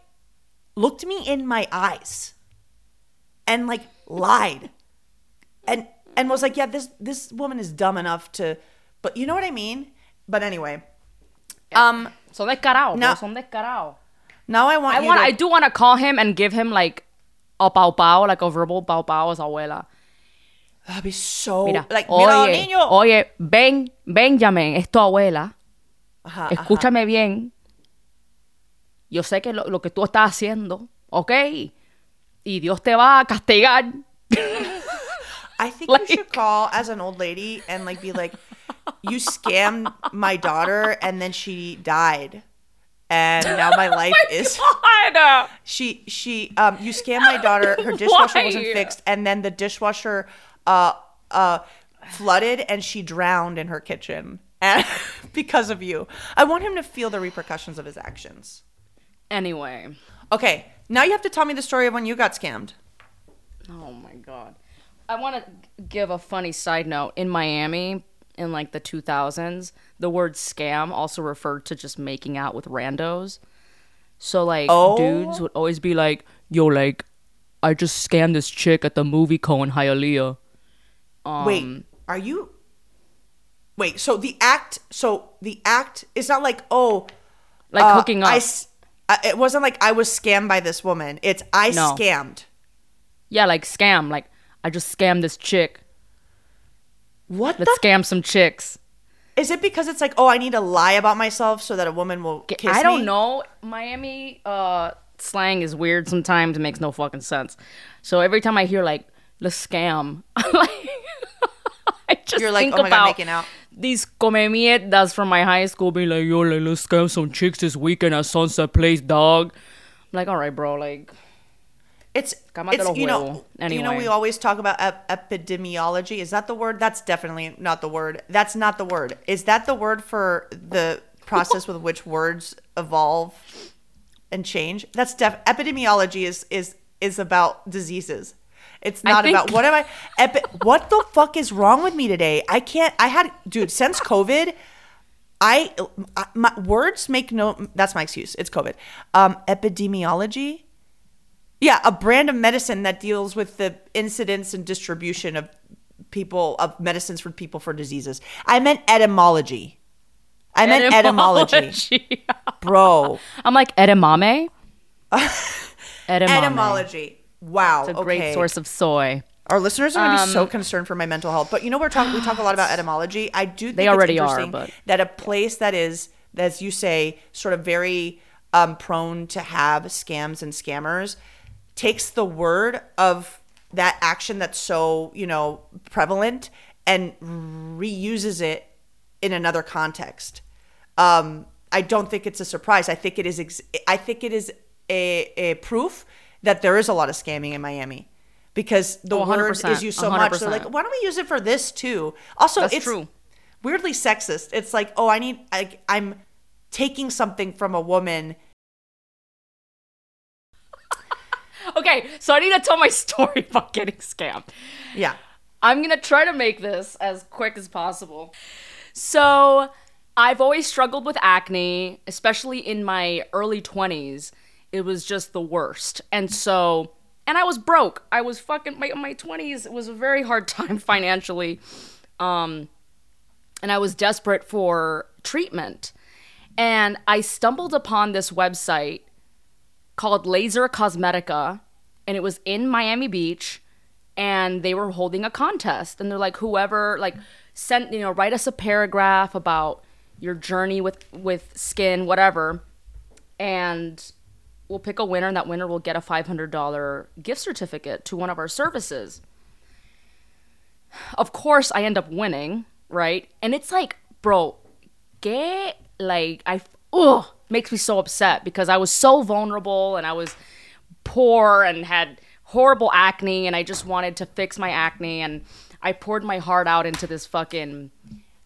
looked me in my eyes and like lied and and was like, yeah, this this woman is dumb enough to, but you know what I mean. But anyway, um, so descarados No. bro, son now I want I want. to, I do want to call him and give him like a pau pau, like a verbal pau pau a su abuela. That'd be so Mira, like, mira, oye, niño. oye, ven, Benjamin, es tu abuela. Ajá, ajá. Escúchame bien. Yo sé que lo, lo que tú estás haciendo, ¿ok? Y Dios te va a castigar. I think like- you should call as an old lady and like be like, you scammed my daughter and then she died, and now my life is. God. she she um you scammed my daughter her dishwasher wasn't fixed and then the dishwasher uh uh flooded and she drowned in her kitchen and because of you i want him to feel the repercussions of his actions Anyway, okay now you have to tell me the story of when you got scammed oh my god. I want to give a funny side note. In Miami, in like the 2000s, the word scam also referred to just making out with randos. So like Oh. dudes would always be like, "Yo, like, I just scammed this chick at the movie co in Hialeah." Um, wait are you wait so the act so the act it's not like oh like uh, hooking up. I I- it wasn't like i was scammed by this woman it's i No. scammed yeah, like scam. Like I just scammed this chick. what Let's the scam some chicks. Is it because it's like, oh, I need to lie about myself so that a woman will kiss me? I don't me? know. Miami uh slang is weird sometimes. It makes no fucking sense. So every time I hear like let's scam, I'm like just You're like, think oh my God, making out. these come mierdas from my high school being like, yo, like, let's scam some chicks this weekend at Sunset Place, dog. I'm like, all right, bro, like It's, it's you know, huevos. you know, we always talk about ep- epidemiology. Is that the word? That's definitely not the word. That's not the word. Is that the word for the process with which words evolve and change? That's def- epidemiology is is is about diseases. It's not think- about what am I? Epi- what the fuck is wrong with me today? I can't. I had, dude, since COVID. I my words make no. That's my excuse. It's COVID. Um, epidemiology. Yeah, a brand of medicine that deals with the incidence and distribution of people of medicines for people for diseases. I meant etymology. I meant etymology, Etymology. bro. I'm like edamame. edamame. Etymology. Wow. It's a great source of soy. Our listeners are going to be so Um, concerned for my mental health. But you know, we're talking. We talk a lot about etymology. I do. Think They it's already are, but- that a place that is, as you say, sort of very um, prone to have scams and scammers, takes the word of that action that's so you know prevalent and reuses it in another context. Um, I don't think it's a surprise. I think it is. Ex- I think it is a, a proof that there is a lot of scamming in Miami because the Oh, word is used so much. They're like, why don't we use it for this too? Also, That's it's true. weirdly sexist. It's like, oh, I need. I, I'm taking something from a woman. Okay, so I need to tell my story about getting scammed. Yeah. I'm gonna try to make this as quick as possible. So, I've always struggled with acne, especially in my early 20s. It was just the worst. And so, and I was broke. I was fucking my my 20s it was a very hard time financially. Um and I was desperate for treatment. And I stumbled upon this website called Laser Cosmetica, and it was in Miami Beach, and they were holding a contest, and they're like, whoever like sent you know write us a paragraph about your journey with with skin, whatever, and we'll pick a winner, and that winner will get a five hundred dollar gift certificate to one of our services. Of course, I end up winning, right? And it's like, bro, get like I ugh makes me so upset because I was so vulnerable and I was poor and had horrible acne and I just wanted to fix my acne and I poured my heart out into this fucking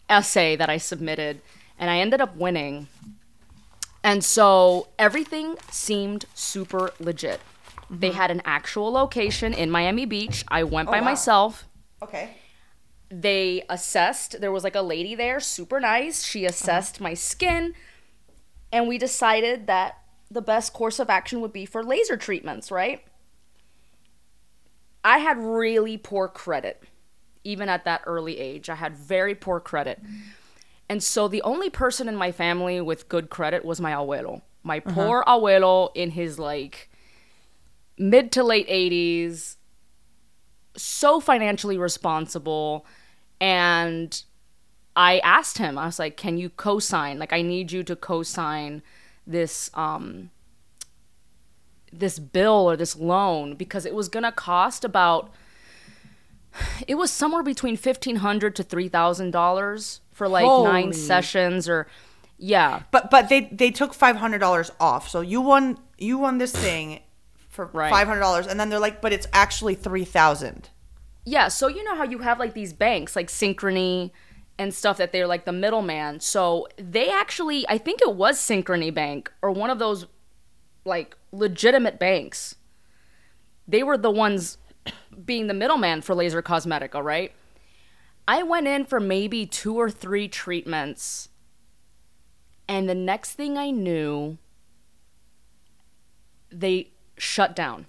essay that I submitted and I ended up winning. And so everything seemed super legit. They had an actual location in Miami Beach. I went oh, by wow. myself Okay. they assessed there was like a lady there super nice she assessed my skin and we decided that the best course of action would be for laser treatments right i had really poor credit even at that early age i had very poor credit and so the only person in my family with good credit was my abuelo. My poor abuelo in his like mid to late 80s so financially responsible. And I asked him I was like can you co-sign? Like I need you to co-sign this um this bill or this loan because it was going to cost about it was somewhere between 1500 to $3000 for like 9 sessions or yeah But but they they took five hundred dollars off. So you won you won this thing for Right. five hundred dollars, and then they're like, but it's actually three thousand. Yeah, so you know how you have like these banks like Synchrony and stuff that they're like the middleman. So they actually, I think it was Synchrony Bank or one of those like legitimate banks. They were the ones being the middleman for Laser Cosmetica, right? I went in for maybe two or three treatments. And the next thing I knew, they shut down.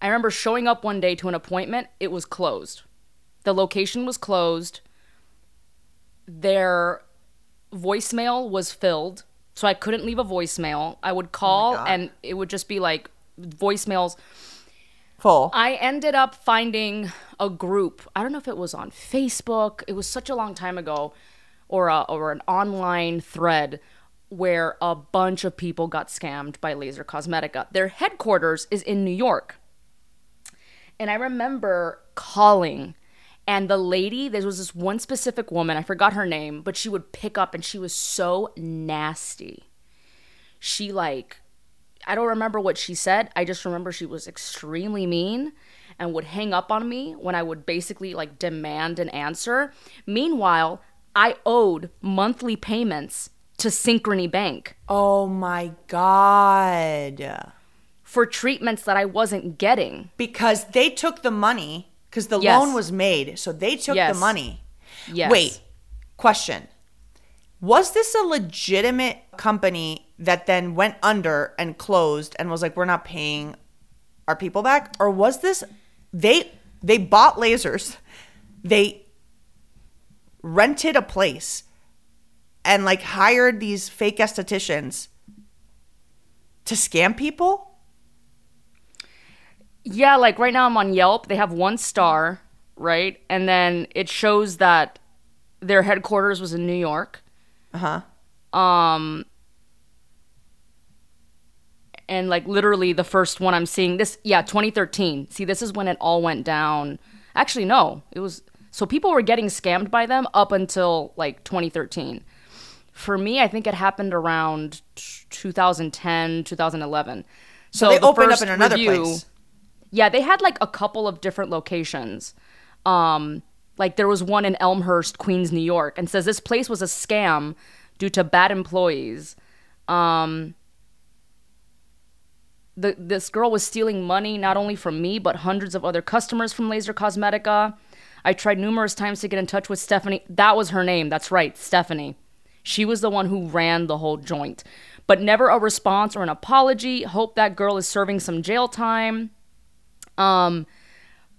I remember showing up one day to an appointment, it was closed. The location was closed. Their voicemail was filled, so I couldn't leave a voicemail. I would oh call God. and it would just be like voicemails. Full. I ended up finding a group. I don't know if it was on Facebook. It was such a long time ago, or a, or an online thread where a bunch of people got scammed by Laser Cosmetica. Their headquarters is in New York. And I remember calling, and the lady, there was this one specific woman, I forgot her name, but she would pick up and she was so nasty. She, like, I don't remember what she said. I just remember she was extremely mean and would hang up on me when I would basically, like, demand an answer. Meanwhile, I owed monthly payments to Synchrony Bank oh my god. for treatments that I wasn't getting. Because they took the money because the Yes. loan was made, so they took Yes. the money. Yes. Wait, question. Was this a legitimate company that then went under and closed and was like, we're not paying our people back? Or was this they they bought lasers, they rented a place and like hired these fake estheticians to scam people? Yeah, like right now I'm on Yelp. They have one star, right? And then it shows that their headquarters was in New York. Uh-huh. Um and like literally the first one I'm seeing this yeah 2013 see this is when it all went down actually no it was so people were getting scammed by them up until like 2013 for me I think it happened around 2010 2011 so, they the opened up in another review- place. yeah, they had like a couple of different locations. Um, like there was one in Elmhurst, Queens, New York, and says this place was a scam due to bad employees. Um, the this girl was stealing money not only from me but hundreds of other customers from Laser Cosmetica. I tried numerous times to get in touch with Stephanie. That was her name. That's right, Stephanie. She was the one who ran the whole joint. But never a response or an apology. Hope that girl is serving some jail time. Um,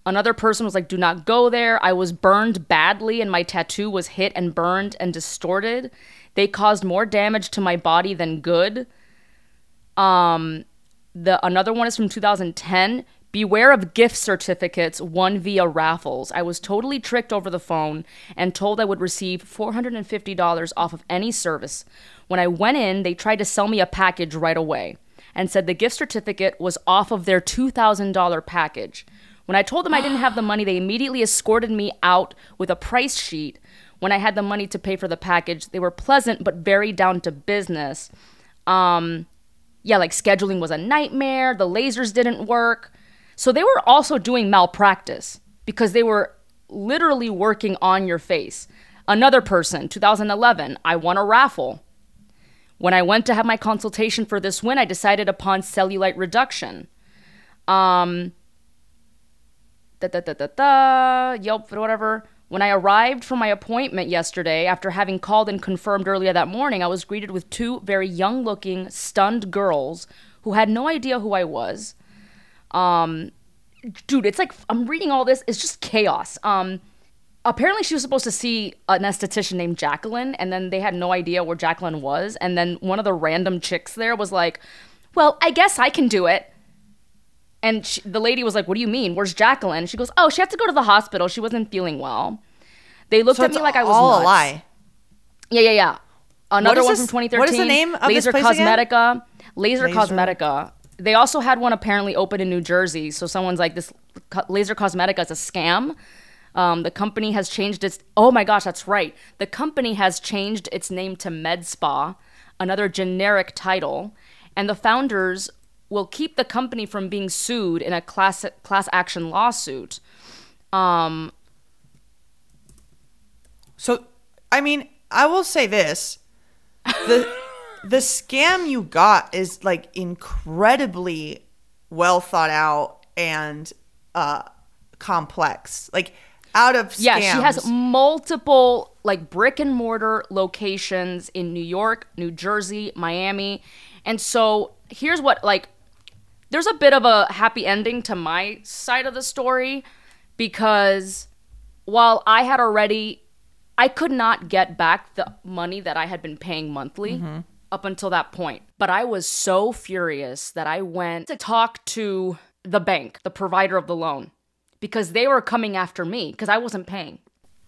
another person was like, "Do not go there." I was burned badly, and my tattoo was hit and burned and distorted. They caused more damage to my body than good. Um, the another one is from 2010. Beware of gift certificates won via raffles. I was totally tricked over the phone and told I would receive $450 off of any service. When I went in, they tried to sell me a package right away and said the gift certificate was off of their $2,000 package. When I told them I didn't have the money, they immediately escorted me out with a price sheet. When I had the money to pay for the package, they were pleasant but very down to business. Um, yeah, like scheduling was a nightmare. The lasers didn't work. So they were also doing malpractice because they were literally working on your face. Another person, 2011, I won a raffle. When I went to have my consultation for this win, I decided upon cellulite reduction. Um, da da da da da, Yelp, whatever. When I arrived for my appointment yesterday, after having called and confirmed earlier that morning, I was greeted with two very young looking, stunned girls who had no idea who I was. Um, dude, it's like I'm reading all this, it's just chaos. Um, apparently she was supposed to see an esthetician named Jacqueline, and then they had no idea where Jacqueline was. And then one of the random chicks there was like, Well, I guess I can do it. And she, the lady was like, What do you mean? Where's Jacqueline? She goes, Oh, she had to go to the hospital. She wasn't feeling well. They looked So at me like I was all nuts. a lie. Yeah, yeah, yeah. Another one this- from 2013. what is the name of this Laser place again? Cosmetica. Laser, Laser- Cosmetica. They also had one apparently open in New Jersey. So someone's like, this Laser Cosmetica is a scam. Um, the company has changed its. Oh my gosh, that's right. The company has changed its name to Med Spa, another generic title, and the founders will keep the company from being sued in a class class action lawsuit. Um, So, I mean, I will say this: the the scam you got is like incredibly well thought out and uh complex. Like out of scams. Yeah, she has multiple like brick and mortar locations in New York, New Jersey, Miami. And so here's what like there's a bit of a happy ending to my side of the story because while I had already I could not get back the money that I had been paying monthly mm-hmm. up until that point. But I was so furious that I went to talk to the bank, the provider of the loan, because they were coming after me because I wasn't paying.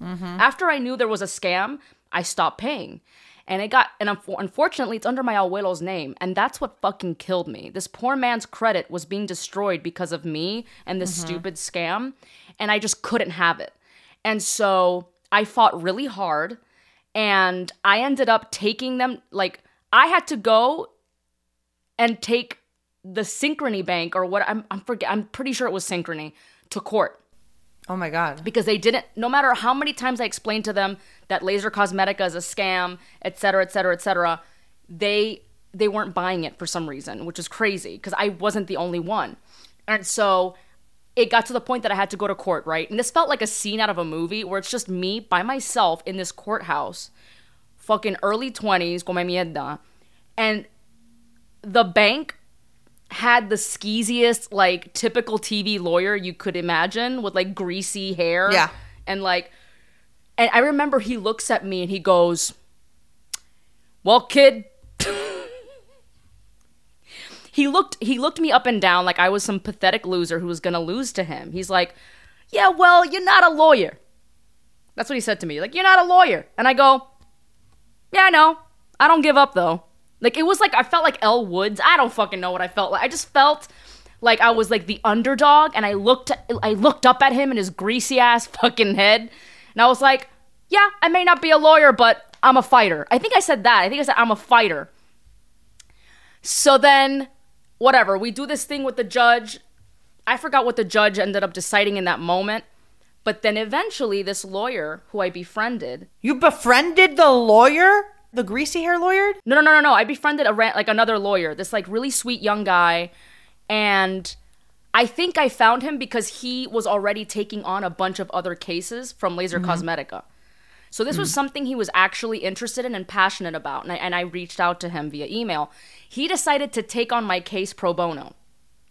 Mm-hmm. After I knew there was a scam, I stopped paying. And it got, and unfortunately, it's under my abuelo's name. And that's what fucking killed me. This poor man's credit was being destroyed because of me and this mm-hmm. stupid scam. And I just couldn't have it. And so I fought really hard. And I ended up taking them, like, I had to go and take the Synchrony Bank or what I'm, I'm forget, I'm pretty sure it was Synchrony to court Oh my god. because they didn't no matter how many times i explained to them that laser cosmetica is a scam et cetera et cetera et cetera they they weren't buying it for some reason which is crazy because i wasn't the only one and so it got to the point that i had to go to court right and this felt like a scene out of a movie where it's just me by myself in this courthouse fucking early 20s come mierda and the bank had the skeeziest, like typical TV lawyer you could imagine with like greasy hair. Yeah. And like, and I remember he looks at me and he goes, Well, kid. he looked he looked me up and down like I was some pathetic loser who was gonna lose to him. He's like, Yeah, well, you're not a lawyer. That's what he said to me. Like, you're not a lawyer. And I go, Yeah, I know. I don't give up though. Like it was like I felt like Elle Woods. I don't fucking know what I felt like. I just felt like I was like the underdog and I looked I looked up at him and his greasy ass fucking head and I was like, "Yeah, I may not be a lawyer, but I'm a fighter." I think I said that. I think I said I'm a fighter. So then whatever, we do this thing with the judge. I forgot what the judge ended up deciding in that moment. But then eventually this lawyer who I befriended You befriended the lawyer? The greasy hair lawyer? No, no, no, no, no. I befriended a like another lawyer, this like really sweet young guy, and I think I found him because he was already taking on a bunch of other cases from Laser mm-hmm. Cosmetica. So this was mm. something he was actually interested in and passionate about, and I, and I reached out to him via email. He decided to take on my case pro bono,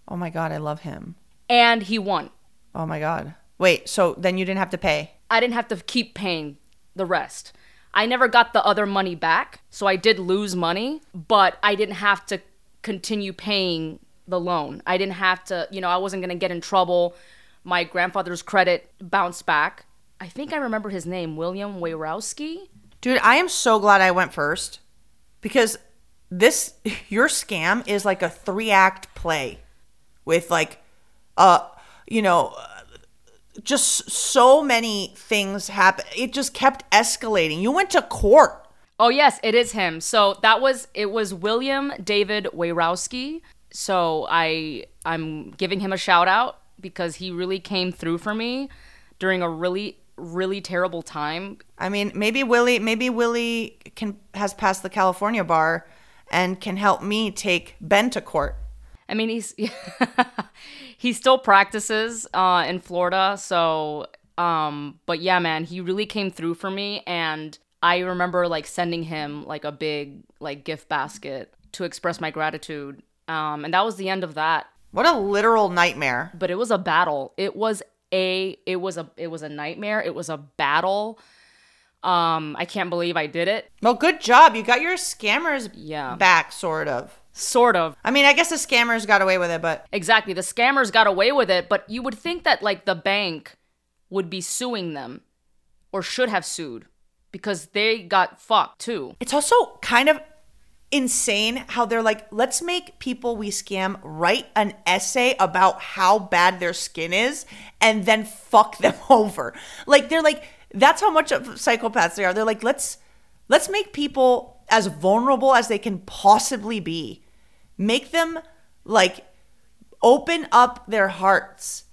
Oh my god, I love him. and he won. Oh my god. Wait, so then you didn't have to pay? I didn't have to keep paying the rest. I never got the other money back, so I did lose money, but I didn't have to continue paying the loan. I didn't have to, you know, I wasn't going to get in trouble. My grandfather's credit bounced back. I think I remember his name, William Wayrowski. Dude, I am so glad I went first because this your scam is like a three act play with like uh you know just so many things happen. It just kept escalating. You went to court. Oh yes, it is him. So that was it was William David Wayrowski. So I I'm giving him a shout out because he really came through for me during a really really terrible time. I mean, maybe Willie maybe Willie can has passed the California bar and can help me take Ben to court. I mean, he's he still practices uh, in Florida, so um, but yeah, man, he really came through for me, and I remember like sending him like a big like gift basket to express my gratitude, um, and that was the end of that. What a literal nightmare. But it was a battle. It was a it was a it was a nightmare. It was a battle. Um, I can't believe I did it. Well, good job. You got your scammers Yeah. back, sort of. Sort of. I mean, I guess the scammers got away with it, but Exactly. The scammers got away with it, but you would think that like the bank would be suing them or should have sued because they got fucked too. it's also kind of insane how they're like, let's make people we scam write an essay about how bad their skin is and then fuck them over. Like they're like, that's how much of psychopaths they are. They're like, let's let's make people as vulnerable as they can possibly be. Make them like open up their hearts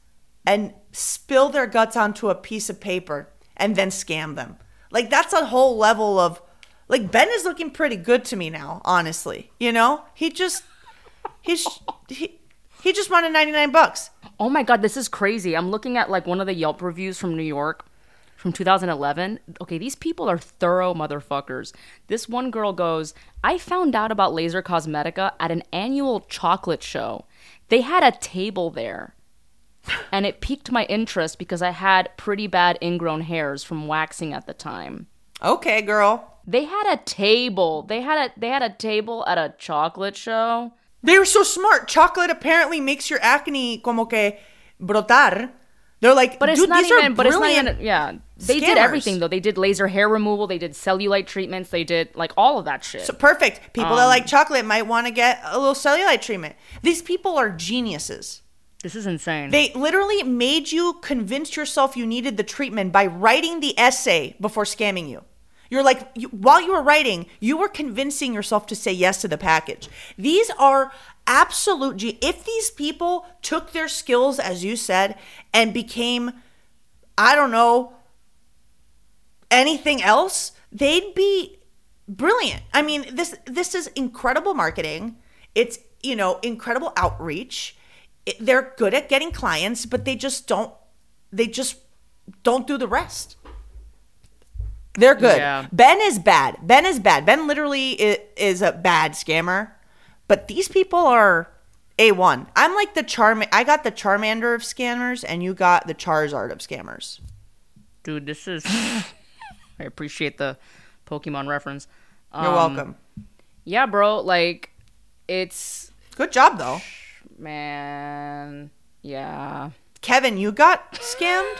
and spill their guts onto a piece of paper and then scam them. Like that's a whole level of like Ben is looking pretty good to me now, honestly. You know? He just he's he, he just wanted 99 bucks. Oh my god, this is crazy. I'm looking at like one of the Yelp reviews from New York from 2011. Okay, these people are thorough motherfuckers. This one girl goes, "I found out about Laser Cosmetica at an annual chocolate show. They had a table there." and it piqued my interest because I had pretty bad ingrown hairs from waxing at the time. Okay, girl. They had a table. They had a they had a table at a chocolate show. They were so smart. Chocolate apparently makes your acne como que brotar. They're like, But it's dude, not these even. But it's not even. Yeah, they did everything though. They did laser hair removal. They did cellulite treatments. They did like all of that shit. So perfect. People Um, that like chocolate might want to get a little cellulite treatment. These people are geniuses. this is insane. They literally made you convince yourself you needed the treatment by writing the essay before scamming you. You're like, you, while you were writing, you were convincing yourself to say yes to the package. These are absolute. Ge- if these people took their skills, as you said, and became, I don't know, anything else, they'd be brilliant. I mean, this this is incredible marketing. It's you know incredible outreach. It, they're good at getting clients, but they just don't. They just don't do the rest. They're good. Yeah. Ben is bad. Ben is bad. Ben literally is, is a bad scammer, but these people are a one. I'm like the charm. I got the Charmander of scammers, and you got the Charizard of scammers. Dude, this is. I appreciate the Pokemon reference. You're Um, welcome. Yeah, bro. Like, it's Good job though. man. Yeah. Kevin, you got scammed?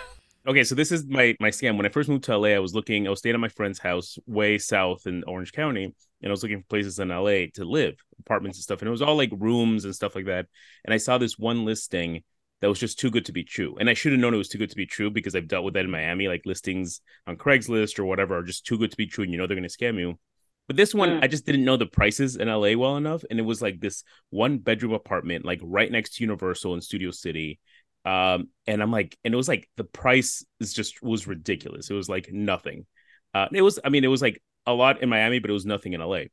Okay, so this is my my scam. When I first moved to LA, I was looking. I was staying at my friend's house way south in Orange County, and I was looking for places in LA to live, apartments and stuff. And it was all like rooms and stuff like that. And I saw this one listing that was just too good to be true. And I should have known it was too good to be true because I've dealt with that in Miami, like listings on Craigslist or whatever are just too good to be true, and you know they're going to scam you. But this one, Mm. I just didn't know the prices in LA well enough, and it was like this one bedroom apartment, like right next to Universal in Studio City. Um, and I'm like, and it was like the price is just was ridiculous. It was like nothing. Uh, it was, I mean, it was like a lot in Miami, but it was nothing in LA.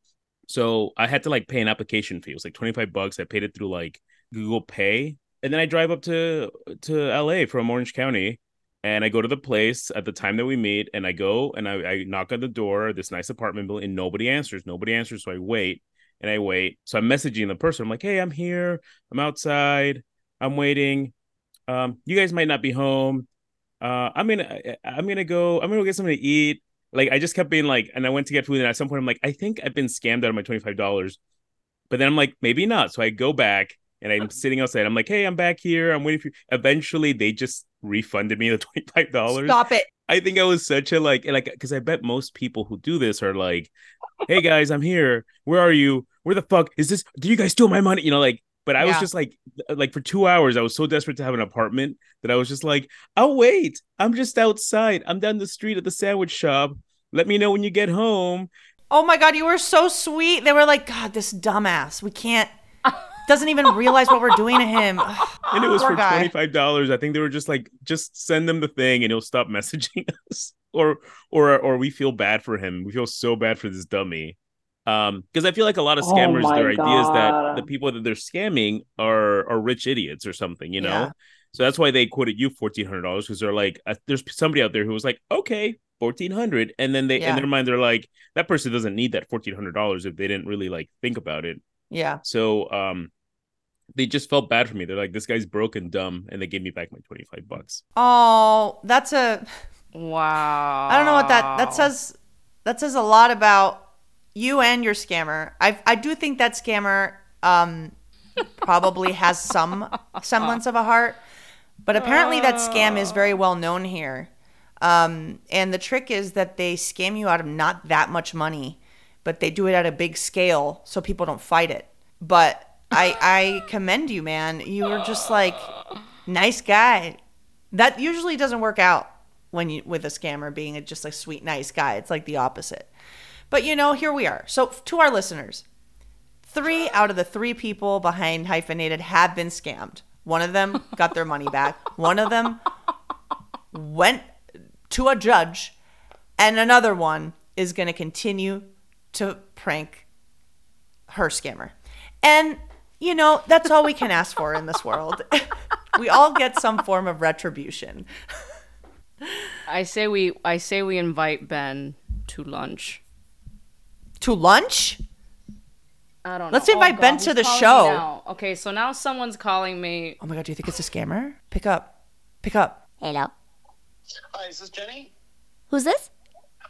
So I had to like pay an application fee. It was like 25 bucks. I paid it through like Google Pay. And then I drive up to to LA from Orange County and I go to the place at the time that we meet and I go and I, I knock on the door, this nice apartment building, and nobody answers. Nobody answers. So I wait and I wait. So I'm messaging the person. I'm like, hey, I'm here. I'm outside. I'm waiting. Um, you guys might not be home. Uh, I'm gonna I'm gonna go, I'm gonna go get something to eat. Like I just kept being like, and I went to get food, and at some point I'm like, I think I've been scammed out of my $25. But then I'm like, maybe not. So I go back and I'm sitting outside. I'm like, hey, I'm back here. I'm waiting for you. Eventually they just refunded me the $25. Stop it. I think I was such a like like because I bet most people who do this are like, "Hey guys, I'm here. Where are you? Where the fuck is this? Did you guys steal my money?" You know, like. But I was just like, uh, like for two hours, I was so desperate to have an apartment that I was just like, "I'll wait. I'm just outside. I'm down the street at the sandwich shop. Let me know when you get home." Oh my god, you were so sweet. They were like, God, this dumbass. We can't. Doesn't even realize what we're doing to him. And it was Poor for twenty five dollars. I think they were just like, just send them the thing, and he'll stop messaging us, or or or we feel bad for him. We feel so bad for this dummy. Um, because I feel like a lot of Oh scammers, my their idea is that the people that they're scamming are are rich idiots or something, you know. Yeah. So that's why they quoted you fourteen hundred dollars because they're like, uh, there's somebody out there who was like, okay, fourteen hundred, and then they Yeah. in their mind they're like, that person doesn't need that fourteen hundred dollars if they didn't really like think about it. Yeah. So um they just felt bad for me. They're like, this guy's broke and dumb, and they gave me back my 25 bucks. Oh, that's a. Wow. I don't know what that that says. That says a lot about you and your scammer. I I do think that scammer um probably has some semblance of a heart, but apparently that scam is very well known here. Um, and the trick is that they scam you out of not that much money, but they do it at a big scale so people don't fight it. But I I commend you, man. You were just like nice guy. That usually doesn't work out when you with a scammer being a, just a sweet nice guy. It's like the opposite. But you know, here we are. So to our listeners, three out of the three people behind hyphenated have been scammed. One of them got their money back. One of them went to a judge, and another one is going to continue to prank her scammer. And you know, that's all we can ask for in this world. we all get some form of retribution. I say we I say we invite Ben to lunch. To lunch? I don't know. Let's invite God, Ben who's to the show. Okay, so now someone's calling me. Oh my god, do you think it's a scammer? Pick up. Pick up. Hello. Hi, is this Jenny? Who's this?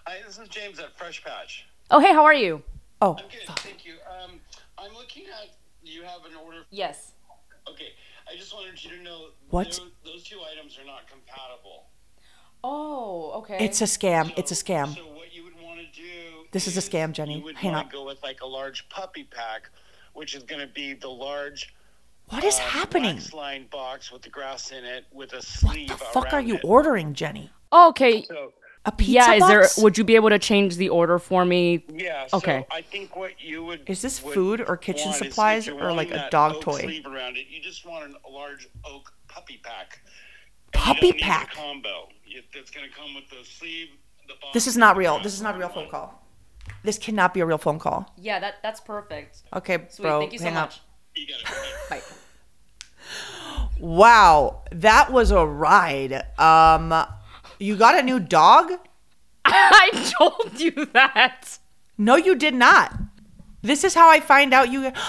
Hi, this is James at Fresh Patch. Oh, hey, how are you? Oh, I'm good, thank you. Um, I'm looking at. You have an order. Yes. Okay, I just wanted you to know. What? Those, those two items are not compatible. Oh, okay. it's a scam. It's a scam. So what you would want to do? This is a scam, Jenny. You would Hang on. go with like a large puppy pack, which is going to be the large. What is uh, happening? wax lined box with the grass in it with a What the fuck are you it. ordering, Jenny? okay. So A pizza yeah, is there? Would you be able to change the order for me? yeah. Okay. So I think what you would. Is this would food or kitchen want is if supplies or like a dog oak toy? Sleeve around it. You just want an- a large oak puppy pack. And you Puppy don't need the pack? combo. You- That's going to come with the sleeve. The box, This is not real. This is not a real phone call. This cannot be a real phone call. Yeah, that that's perfect. Okay, Sweet. bro. Thank you so hang up. much. You got it. Bye. Wow, that was a ride. Um, you got a new dog? I told you that. No, you did not. This is how I find out you.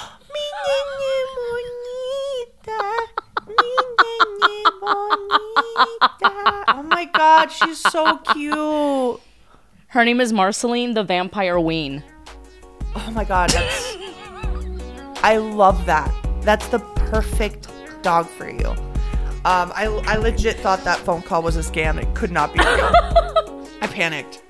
Oh my god, she's so cute. Her name is Marceline the Vampire Ween. Oh my god, that's. I love that. That's the perfect dog for you. Um, I, I legit thought that phone call was a scam. It could not be real. I panicked.